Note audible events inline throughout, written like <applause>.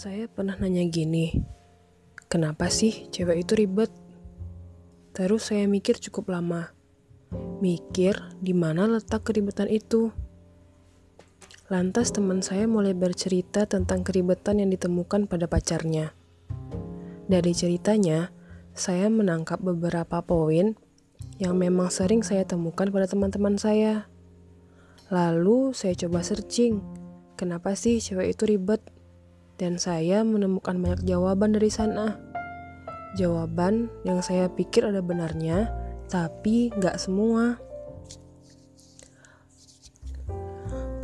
saya pernah nanya gini, kenapa sih cewek itu ribet? Terus saya mikir cukup lama. Mikir di mana letak keribetan itu. Lantas teman saya mulai bercerita tentang keribetan yang ditemukan pada pacarnya. Dari ceritanya, saya menangkap beberapa poin yang memang sering saya temukan pada teman-teman saya. Lalu saya coba searching, kenapa sih cewek itu ribet? Dan saya menemukan banyak jawaban dari sana. Jawaban yang saya pikir ada benarnya, tapi nggak semua.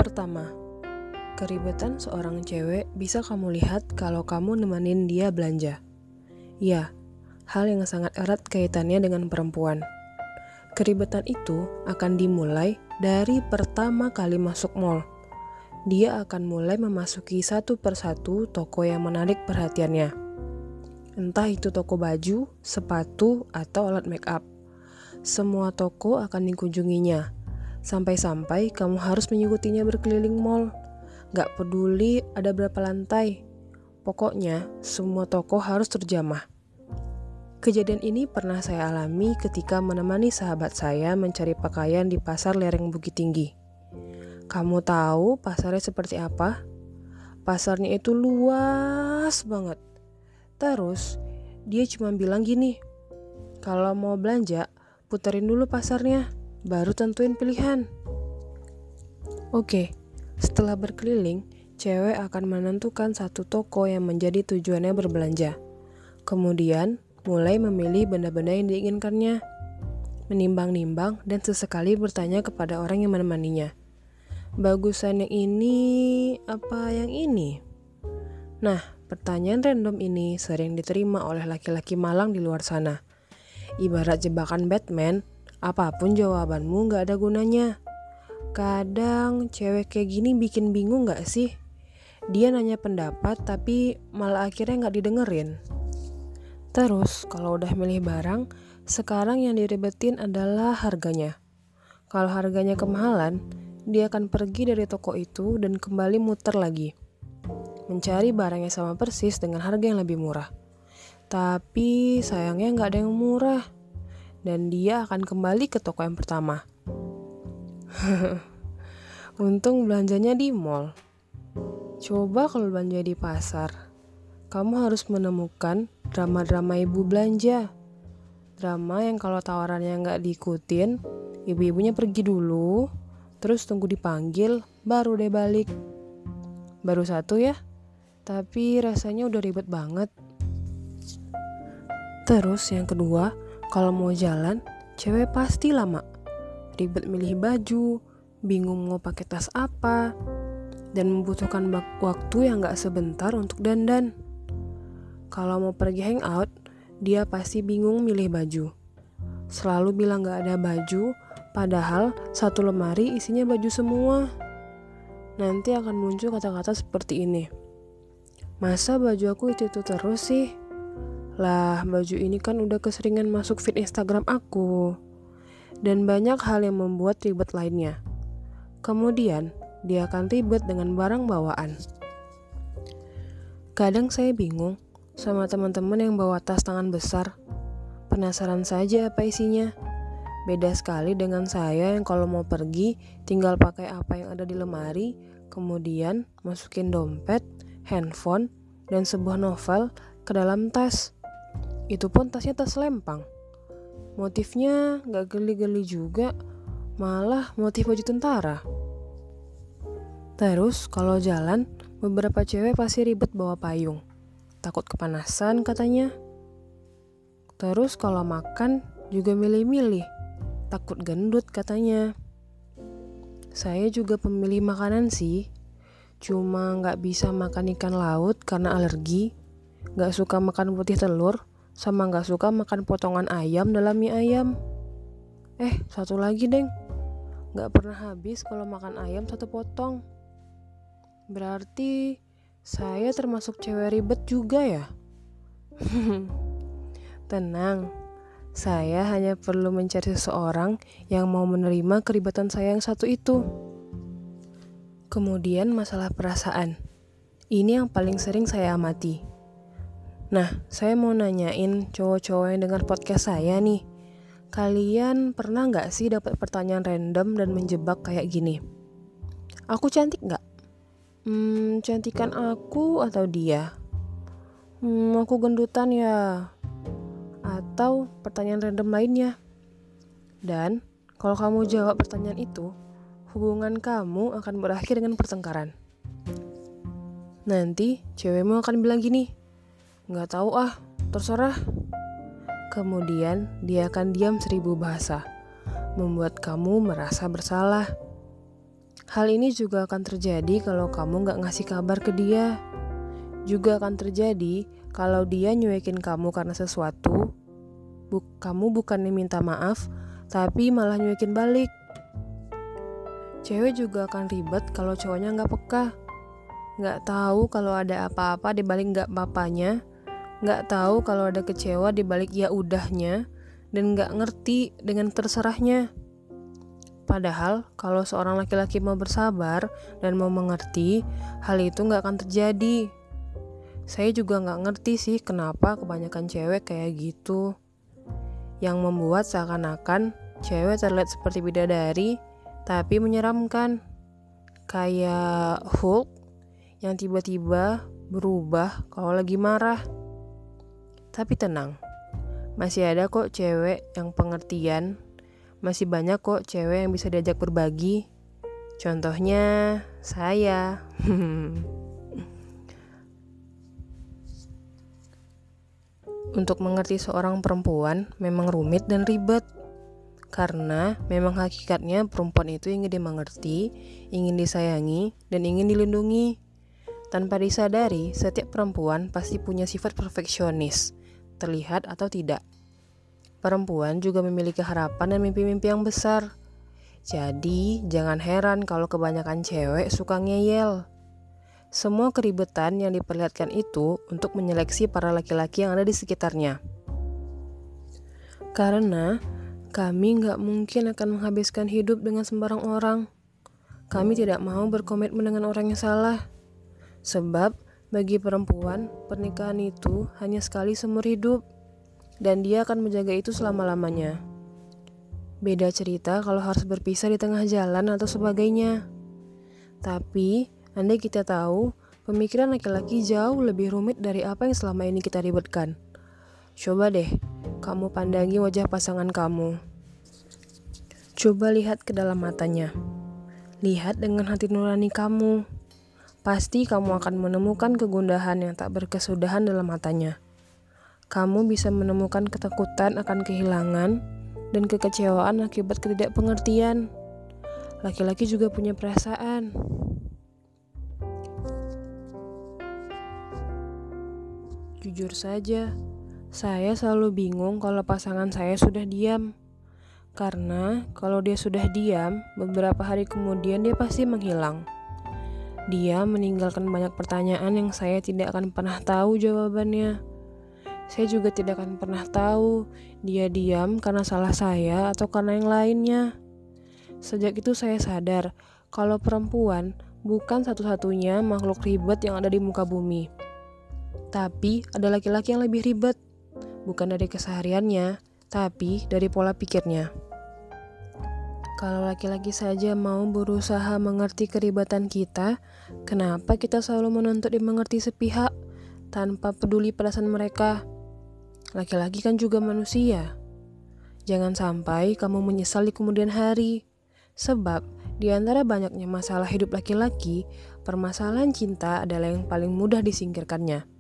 Pertama, keribetan seorang cewek bisa kamu lihat kalau kamu nemenin dia belanja. Ya, hal yang sangat erat kaitannya dengan perempuan. Keribetan itu akan dimulai dari pertama kali masuk mall. Dia akan mulai memasuki satu persatu toko yang menarik perhatiannya. Entah itu toko baju, sepatu, atau alat make up. Semua toko akan dikunjunginya, Sampai-sampai kamu harus mengikutinya berkeliling mall. Gak peduli ada berapa lantai. Pokoknya, semua toko harus terjamah. Kejadian ini pernah saya alami ketika menemani sahabat saya mencari pakaian di pasar lereng Bukit Tinggi. Kamu tahu pasarnya seperti apa? Pasarnya itu luas banget. Terus, dia cuma bilang gini, kalau mau belanja, puterin dulu pasarnya baru tentuin pilihan. Oke, setelah berkeliling, cewek akan menentukan satu toko yang menjadi tujuannya berbelanja. Kemudian, mulai memilih benda-benda yang diinginkannya. Menimbang-nimbang dan sesekali bertanya kepada orang yang menemaninya. Bagusan yang ini apa yang ini? Nah, pertanyaan random ini sering diterima oleh laki-laki malang di luar sana. Ibarat jebakan Batman, Apa pun jawabanmu gak ada gunanya. Kadang cewek kayak gini bikin bingung gak sih? Dia nanya pendapat tapi malah akhirnya gak didengerin. Terus kalau udah milih barang, sekarang yang diribetin adalah harganya. Kalau harganya kemahalan, dia akan pergi dari toko itu dan kembali muter lagi. Mencari barang yang sama persis dengan harga yang lebih murah. Tapi sayangnya nggak ada yang murah dan dia akan kembali ke toko yang pertama. <laughs> Untung belanjanya di mall. Coba kalau belanja di pasar, kamu harus menemukan drama-drama ibu belanja. Drama yang kalau tawarannya nggak diikutin, ibu-ibunya pergi dulu, terus tunggu dipanggil, baru deh balik. Baru satu ya, tapi rasanya udah ribet banget. Terus yang kedua, kalau mau jalan, cewek pasti lama. Ribet milih baju, bingung mau pakai tas apa, dan membutuhkan waktu yang gak sebentar untuk dandan. Kalau mau pergi hangout, dia pasti bingung milih baju. Selalu bilang gak ada baju, padahal satu lemari isinya baju semua. Nanti akan muncul kata-kata seperti ini. Masa baju aku itu-itu terus sih? Lah, baju ini kan udah keseringan masuk feed Instagram aku. Dan banyak hal yang membuat ribet lainnya. Kemudian, dia akan ribet dengan barang bawaan. Kadang saya bingung sama teman-teman yang bawa tas tangan besar. Penasaran saja apa isinya. Beda sekali dengan saya yang kalau mau pergi tinggal pakai apa yang ada di lemari, kemudian masukin dompet, handphone, dan sebuah novel ke dalam tas. Itu pun tasnya tas lempang. Motifnya gak geli-geli juga, malah motif baju tentara. Terus kalau jalan, beberapa cewek pasti ribet bawa payung. Takut kepanasan katanya. Terus kalau makan juga milih-milih. Takut gendut katanya. Saya juga pemilih makanan sih. Cuma nggak bisa makan ikan laut karena alergi. Nggak suka makan putih telur sama nggak suka makan potongan ayam dalam mie ayam. Eh, satu lagi, Deng. Nggak pernah habis kalau makan ayam satu potong. Berarti saya termasuk cewek ribet juga ya? <laughs> Tenang, saya hanya perlu mencari seseorang yang mau menerima keribatan saya yang satu itu. Kemudian masalah perasaan. Ini yang paling sering saya amati. Nah, saya mau nanyain cowok-cowok yang dengar podcast saya nih. Kalian pernah nggak sih dapat pertanyaan random dan menjebak kayak gini? Aku cantik nggak? Hmm, cantikan aku atau dia? Hmm, aku gendutan ya? Atau pertanyaan random lainnya? Dan kalau kamu jawab pertanyaan itu, hubungan kamu akan berakhir dengan pertengkaran. Nanti cewekmu akan bilang gini, nggak tahu ah, terserah. Kemudian dia akan diam seribu bahasa, membuat kamu merasa bersalah. Hal ini juga akan terjadi kalau kamu nggak ngasih kabar ke dia. Juga akan terjadi kalau dia nyuekin kamu karena sesuatu. Buk kamu bukannya minta maaf, tapi malah nyuekin balik. Cewek juga akan ribet kalau cowoknya nggak peka nggak tahu kalau ada apa-apa di balik nggak papanya, nggak tahu kalau ada kecewa di balik ya udahnya, dan nggak ngerti dengan terserahnya. Padahal kalau seorang laki-laki mau bersabar dan mau mengerti, hal itu nggak akan terjadi. Saya juga nggak ngerti sih kenapa kebanyakan cewek kayak gitu. Yang membuat seakan-akan cewek terlihat seperti bidadari, tapi menyeramkan. Kayak Hulk yang tiba-tiba berubah kalau lagi marah. Tapi tenang, masih ada kok cewek yang pengertian, masih banyak kok cewek yang bisa diajak berbagi. Contohnya saya. <laughs> Untuk mengerti seorang perempuan memang rumit dan ribet. Karena memang hakikatnya perempuan itu ingin dimengerti, ingin disayangi, dan ingin dilindungi. Tanpa disadari, setiap perempuan pasti punya sifat perfeksionis, terlihat atau tidak. Perempuan juga memiliki harapan dan mimpi-mimpi yang besar. Jadi, jangan heran kalau kebanyakan cewek suka ngeyel. Semua keribetan yang diperlihatkan itu untuk menyeleksi para laki-laki yang ada di sekitarnya. Karena kami nggak mungkin akan menghabiskan hidup dengan sembarang orang. Kami tidak mau berkomitmen dengan orang yang salah. Sebab bagi perempuan, pernikahan itu hanya sekali seumur hidup dan dia akan menjaga itu selama-lamanya. Beda cerita kalau harus berpisah di tengah jalan atau sebagainya. Tapi, andai kita tahu, pemikiran laki-laki jauh lebih rumit dari apa yang selama ini kita ribetkan. Coba deh, kamu pandangi wajah pasangan kamu. Coba lihat ke dalam matanya. Lihat dengan hati nurani kamu pasti kamu akan menemukan kegundahan yang tak berkesudahan dalam matanya. Kamu bisa menemukan ketakutan akan kehilangan dan kekecewaan akibat ketidakpengertian. Laki-laki juga punya perasaan. Jujur saja, saya selalu bingung kalau pasangan saya sudah diam. Karena kalau dia sudah diam, beberapa hari kemudian dia pasti menghilang. Dia meninggalkan banyak pertanyaan yang saya tidak akan pernah tahu jawabannya. Saya juga tidak akan pernah tahu dia diam karena salah saya atau karena yang lainnya. Sejak itu saya sadar kalau perempuan bukan satu-satunya makhluk ribet yang ada di muka bumi. Tapi ada laki-laki yang lebih ribet, bukan dari kesehariannya, tapi dari pola pikirnya. Kalau laki-laki saja mau berusaha mengerti keribatan kita, kenapa kita selalu menuntut dimengerti sepihak tanpa peduli perasaan mereka? Laki-laki kan juga manusia. Jangan sampai kamu menyesal di kemudian hari. Sebab, di antara banyaknya masalah hidup laki-laki, permasalahan cinta adalah yang paling mudah disingkirkannya.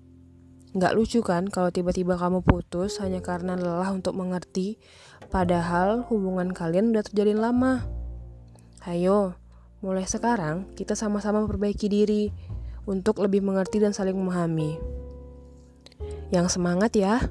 Nggak lucu kan kalau tiba-tiba kamu putus hanya karena lelah untuk mengerti, padahal hubungan kalian udah terjalin lama. Ayo, mulai sekarang kita sama-sama memperbaiki diri untuk lebih mengerti dan saling memahami. Yang semangat ya!